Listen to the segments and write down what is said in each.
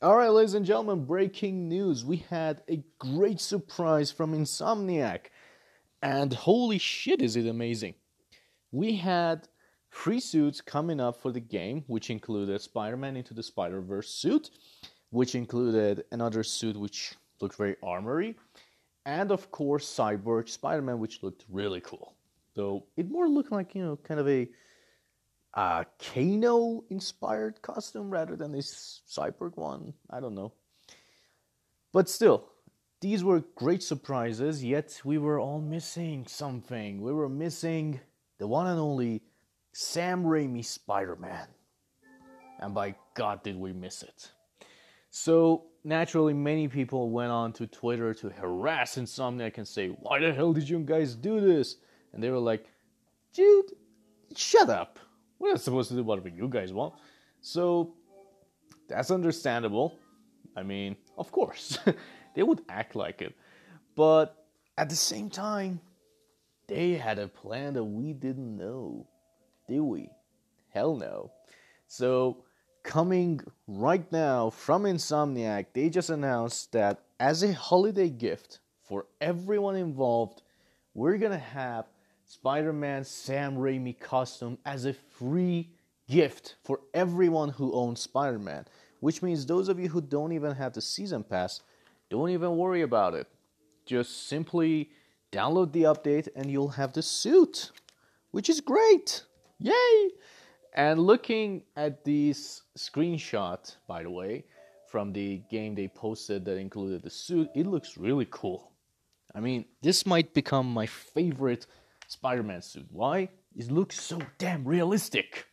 All right, ladies and gentlemen, breaking news. We had a great surprise from Insomniac. And holy shit, is it amazing! We had free suits coming up for the game, which included Spider Man Into the Spider Verse suit, which included another suit which looked very armory, and of course, Cyborg Spider Man, which looked really cool. Though it more looked like, you know, kind of a uh, Kano inspired costume rather than this cyborg one. I don't know. But still, these were great surprises, yet we were all missing something. We were missing the one and only Sam Raimi Spider Man. And by God, did we miss it. So, naturally, many people went on to Twitter to harass Insomniac and say, Why the hell did you guys do this? And they were like, Dude, shut up. We're not supposed to do whatever you guys want. So that's understandable. I mean, of course, they would act like it. But at the same time, they had a plan that we didn't know. Did we? Hell no. So, coming right now from Insomniac, they just announced that as a holiday gift for everyone involved, we're gonna have Spider Man Sam Raimi costume as a free gift for everyone who owns Spider Man. Which means those of you who don't even have the season pass, don't even worry about it. Just simply download the update and you'll have the suit, which is great. Yay! And looking at this screenshot, by the way, from the game they posted that included the suit, it looks really cool. I mean, this might become my favorite Spider Man suit. Why? It looks so damn realistic.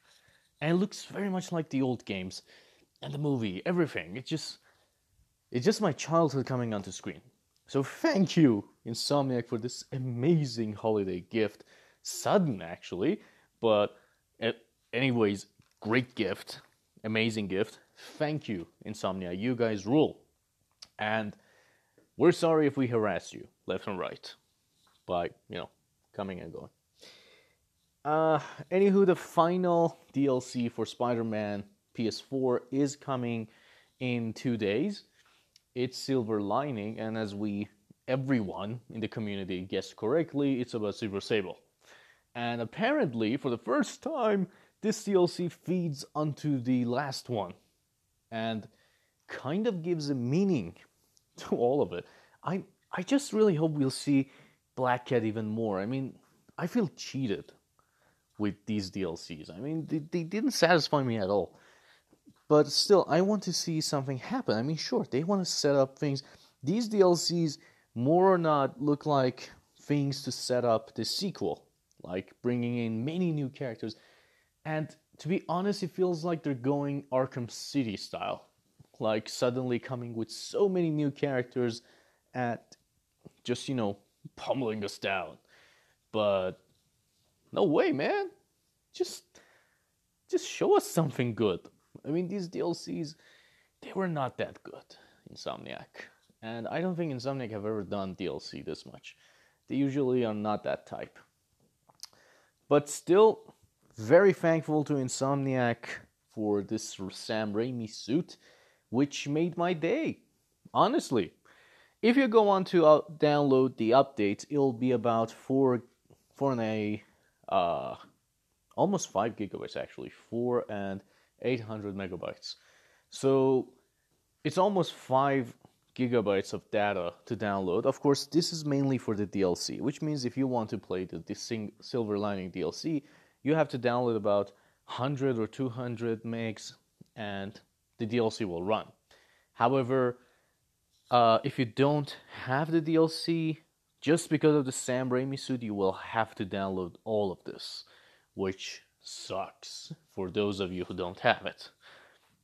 And it looks very much like the old games and the movie, everything. It just it's just my childhood coming onto screen. So thank you, Insomniac, for this amazing holiday gift. Sudden actually, but eh, anyways, great gift. Amazing gift. Thank you, Insomnia. You guys rule. And we're sorry if we harass you left and right by, you know, coming and going. Uh, anywho, the final DLC for Spider Man PS4 is coming in two days. It's Silver Lining, and as we, everyone in the community guessed correctly, it's about Silver Sable. And apparently, for the first time, this DLC feeds onto the last one and kind of gives a meaning to all of it. I I just really hope we'll see Black Cat even more. I mean, I feel cheated with these DLCs. I mean, they, they didn't satisfy me at all. But still, I want to see something happen. I mean, sure, they want to set up things. These DLCs, more or not, look like things to set up the sequel, like bringing in many new characters. And to be honest, it feels like they're going Arkham City style. Like suddenly coming with so many new characters at just, you know, pummeling us down. But no way, man. Just just show us something good. I mean, these DLCs they were not that good, Insomniac. And I don't think Insomniac have ever done DLC this much. They usually are not that type. But still, very thankful to Insomniac for this Sam Raimi suit, which made my day. Honestly, if you go on to uh, download the update, it'll be about four, four and a, uh, almost five gigabytes actually, four and eight hundred megabytes. So it's almost five gigabytes of data to download. Of course, this is mainly for the DLC, which means if you want to play the, the Silver Lining DLC, you have to download about 100 or 200 megs, and the DLC will run. However, uh, if you don't have the DLC, just because of the Sam Raimi suit, you will have to download all of this, which sucks for those of you who don't have it.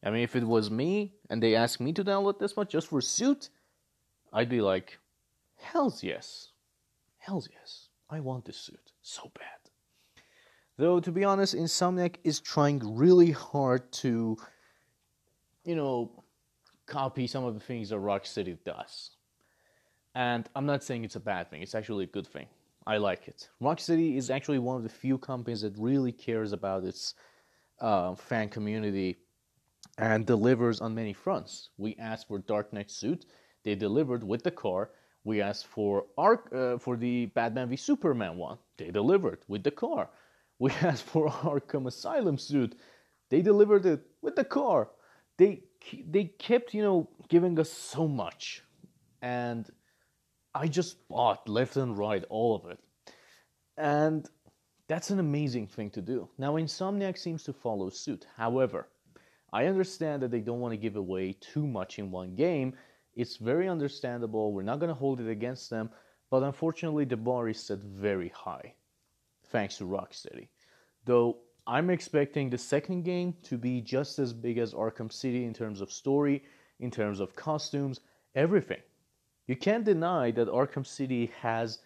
I mean, if it was me and they asked me to download this much just for suit, I'd be like, hell's yes. Hell's yes. I want this suit so bad. Though, to be honest, Insomniac is trying really hard to, you know, copy some of the things that Rocksteady does. And I'm not saying it's a bad thing, it's actually a good thing. I like it. Rocksteady is actually one of the few companies that really cares about its uh, fan community and delivers on many fronts. We asked for Dark Knight suit, they delivered with the car. We asked for Arc uh, for the Batman v Superman one, they delivered with the car. We asked for Arkham Asylum suit, they delivered it with the car. They they kept you know giving us so much, and I just bought left and right all of it, and that's an amazing thing to do. Now Insomniac seems to follow suit. However, I understand that they don't want to give away too much in one game. It's very understandable. We're not going to hold it against them, but unfortunately, the bar is set very high, thanks to Rocksteady. Though I'm expecting the second game to be just as big as Arkham City in terms of story, in terms of costumes, everything. You can't deny that Arkham City has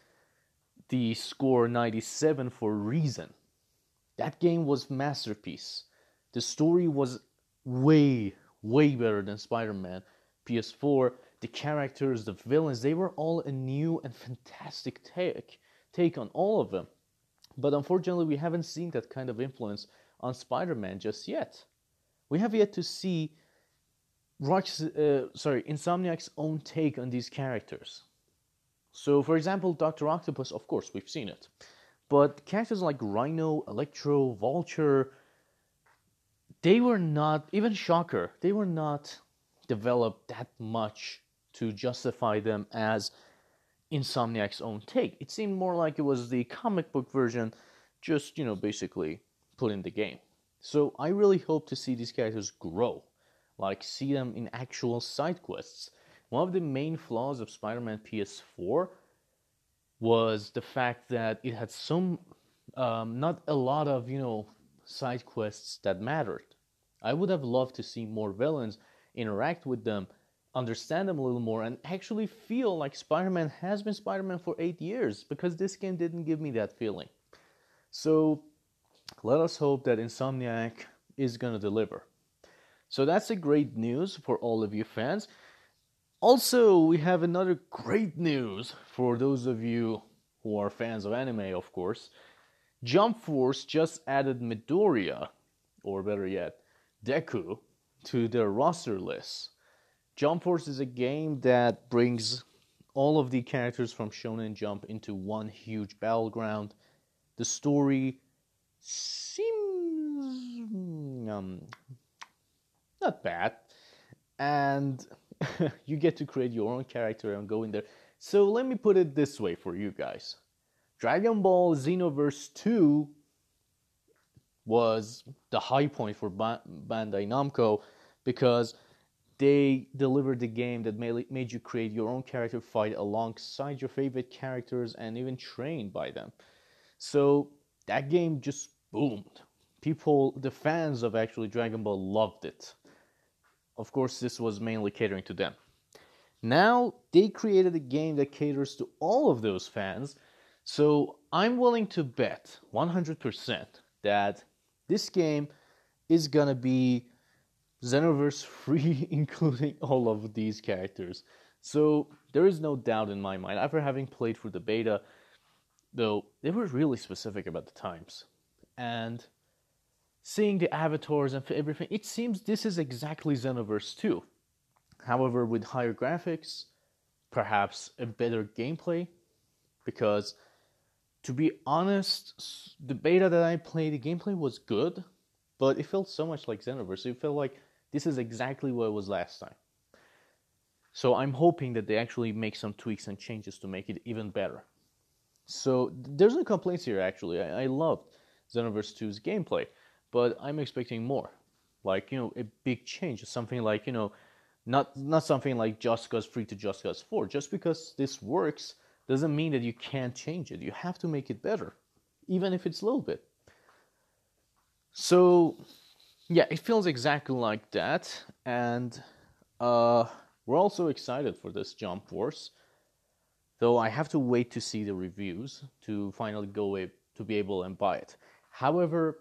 the score 97 for a reason. That game was masterpiece. The story was way, way better than Spider Man. PS4, the characters, the villains, they were all a new and fantastic take, take on all of them. But unfortunately, we haven't seen that kind of influence on Spider Man just yet. We have yet to see Rock's, uh, sorry, Insomniac's own take on these characters. So, for example, Doctor Octopus, of course, we've seen it. But characters like Rhino, Electro, Vulture, they were not, even Shocker, they were not developed that much to justify them as Insomniac's own take. It seemed more like it was the comic book version, just, you know, basically put in the game. So I really hope to see these characters grow, like see them in actual side quests. One of the main flaws of Spider Man PS4 was the fact that it had some, um, not a lot of, you know, side quests that mattered. I would have loved to see more villains interact with them, understand them a little more, and actually feel like Spider Man has been Spider Man for eight years because this game didn't give me that feeling. So let us hope that Insomniac is going to deliver. So that's a great news for all of you fans. Also, we have another great news for those of you who are fans of anime, of course. Jump Force just added Midoriya, or better yet, Deku, to their roster list. Jump Force is a game that brings all of the characters from Shonen Jump into one huge battleground. The story seems um, not bad, and you get to create your own character and go in there. So let me put it this way for you guys Dragon Ball Xenoverse 2 was the high point for Bandai Namco because they delivered the game that made you create your own character, fight alongside your favorite characters, and even trained by them. So that game just boomed. People, the fans of actually Dragon Ball loved it. Of course, this was mainly catering to them. Now they created a game that caters to all of those fans. So I'm willing to bet 100% that this game is gonna be Xenoverse free, including all of these characters. So there is no doubt in my mind, after having played through the beta, though they were really specific about the times. And seeing the avatars and everything, it seems this is exactly Xenoverse 2. However, with higher graphics, perhaps a better gameplay, because to be honest, the beta that I played, the gameplay was good, but it felt so much like Xenoverse. It felt like this is exactly what it was last time. So I'm hoping that they actually make some tweaks and changes to make it even better. So there's no complaints here actually. I, I loved Xenoverse 2's gameplay, but I'm expecting more. Like, you know, a big change, something like, you know, not not something like Just Cause 3 to Just Cause 4. Just because this works doesn't mean that you can't change it. You have to make it better, even if it's a little bit. So, yeah, it feels exactly like that, and uh, we're also excited for this Jump Force. Though I have to wait to see the reviews to finally go to be able and buy it. However,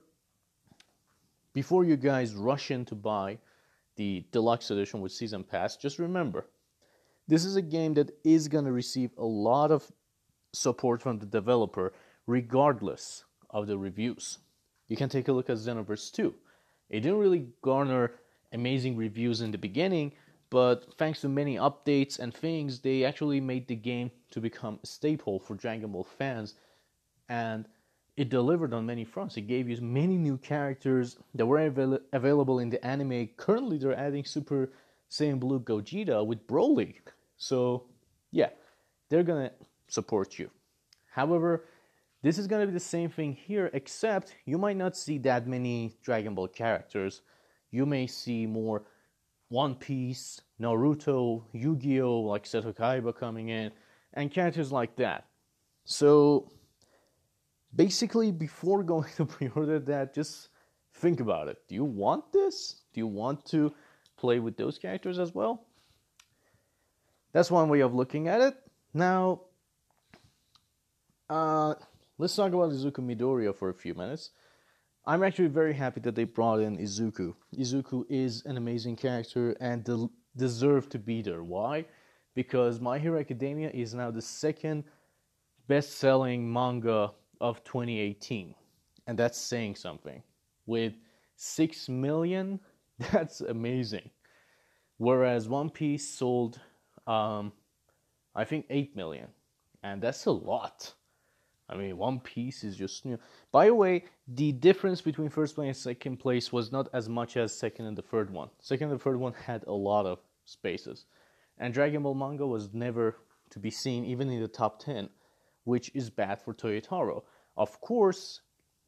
before you guys rush in to buy the deluxe edition with season pass, just remember this is a game that is going to receive a lot of support from the developer regardless of the reviews. You can take a look at Xenoverse 2. It didn't really garner amazing reviews in the beginning, but thanks to many updates and things, they actually made the game to become a staple for Dragon Ball fans, and it delivered on many fronts. It gave you many new characters that were avail- available in the anime. Currently, they're adding Super Saiyan Blue Gogeta with Broly. So, yeah, they're gonna support you. However, this is gonna be the same thing here, except you might not see that many Dragon Ball characters. You may see more One Piece, Naruto, Yu Gi Oh!, like Seto Kaiba coming in, and characters like that. So, basically before going to pre-order that just think about it do you want this do you want to play with those characters as well that's one way of looking at it now uh, let's talk about izuku midoriya for a few minutes i'm actually very happy that they brought in izuku izuku is an amazing character and de- deserve to be there why because my hero academia is now the second best-selling manga of 2018, and that's saying something. With 6 million, that's amazing. Whereas One Piece sold, um, I think, 8 million, and that's a lot. I mean, One Piece is just. new. By the way, the difference between first place and second place was not as much as second and the third one. Second and the third one had a lot of spaces, and Dragon Ball manga was never to be seen even in the top 10, which is bad for Toyotaro. Of course,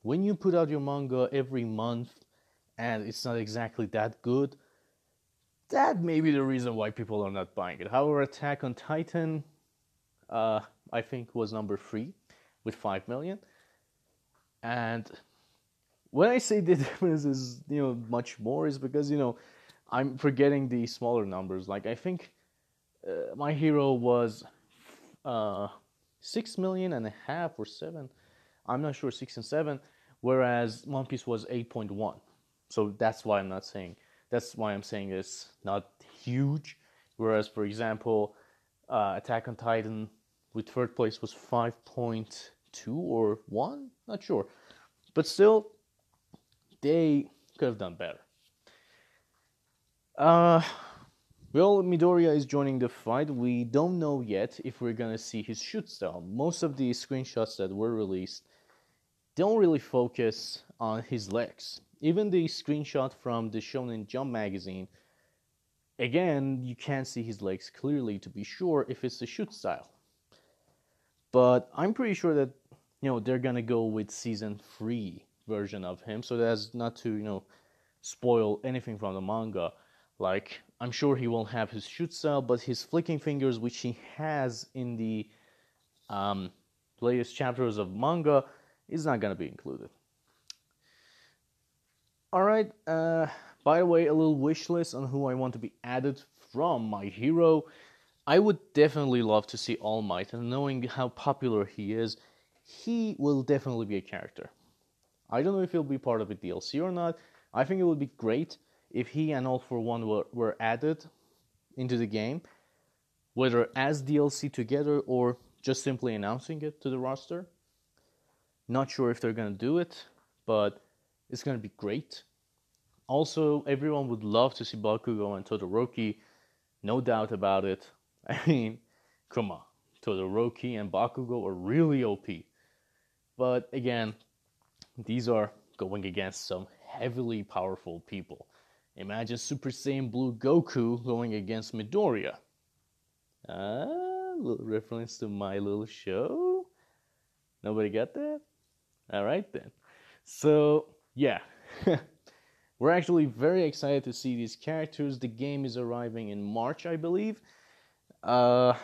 when you put out your manga every month and it's not exactly that good, that may be the reason why people are not buying it. However, Attack on Titan, uh, I think, was number three with 5 million. And when I say the difference is, you know, much more, is because, you know, I'm forgetting the smaller numbers. Like, I think uh, my hero was uh, 6 million and a half or 7 I'm not sure six and seven, whereas One Piece was eight point one. So that's why I'm not saying. That's why I'm saying it's not huge. Whereas, for example, uh, Attack on Titan with third place was five point two or one, not sure, but still, they could have done better. Uh, well, Midoriya is joining the fight. We don't know yet if we're gonna see his shoot style. Most of the screenshots that were released don't really focus on his legs. Even the screenshot from the Shonen Jump magazine, again, you can't see his legs clearly to be sure if it's the shoot style. But I'm pretty sure that you know they're gonna go with season three version of him, so that's not to you know spoil anything from the manga. Like I'm sure he won't have his shoot style, but his flicking fingers, which he has in the um, latest chapters of manga, is not to be included. All right. Uh, by the way, a little wish list on who I want to be added from my hero. I would definitely love to see All Might, and knowing how popular he is, he will definitely be a character. I don't know if he'll be part of a DLC or not. I think it would be great if he and All for One were, were added into the game, whether as DLC together or just simply announcing it to the roster. Not sure if they're going to do it, but it's going to be great. Also, everyone would love to see Bakugo and Todoroki, no doubt about it. I mean, come on, Todoroki and Bakugo are really OP. But again, these are going against some heavily powerful people. Imagine Super Saiyan Blue Goku going against Midoriya. Ah, little reference to my little show. Nobody got that? All right then. So yeah, we're actually very excited to see these characters. The game is arriving in March, I believe. Uh,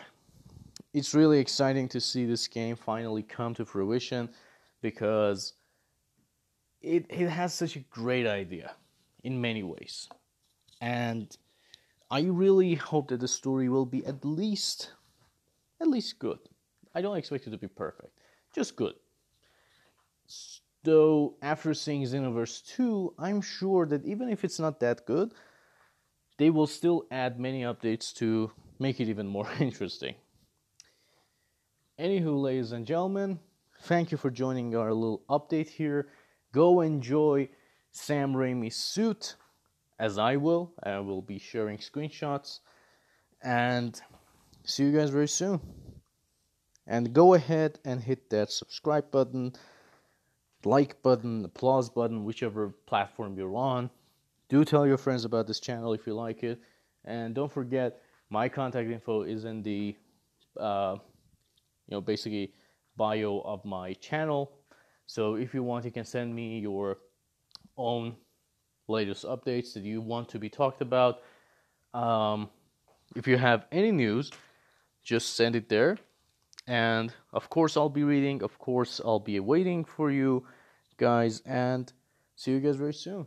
it's really exciting to see this game finally come to fruition because it it has such a great idea in many ways, and I really hope that the story will be at least at least good. I don't expect it to be perfect, just good. Though after seeing Xenoverse 2, I'm sure that even if it's not that good, they will still add many updates to make it even more interesting. Anywho, ladies and gentlemen, thank you for joining our little update here. Go enjoy Sam Raimi's suit as I will. I will be sharing screenshots and see you guys very soon. And go ahead and hit that subscribe button, like button, applause button, whichever platform you're on. Do tell your friends about this channel if you like it. And don't forget, my contact info is in the, uh, you know, basically bio of my channel. So if you want, you can send me your own latest updates that you want to be talked about. Um, if you have any news, just send it there. And of course, I'll be reading. Of course, I'll be waiting for you guys. And see you guys very soon.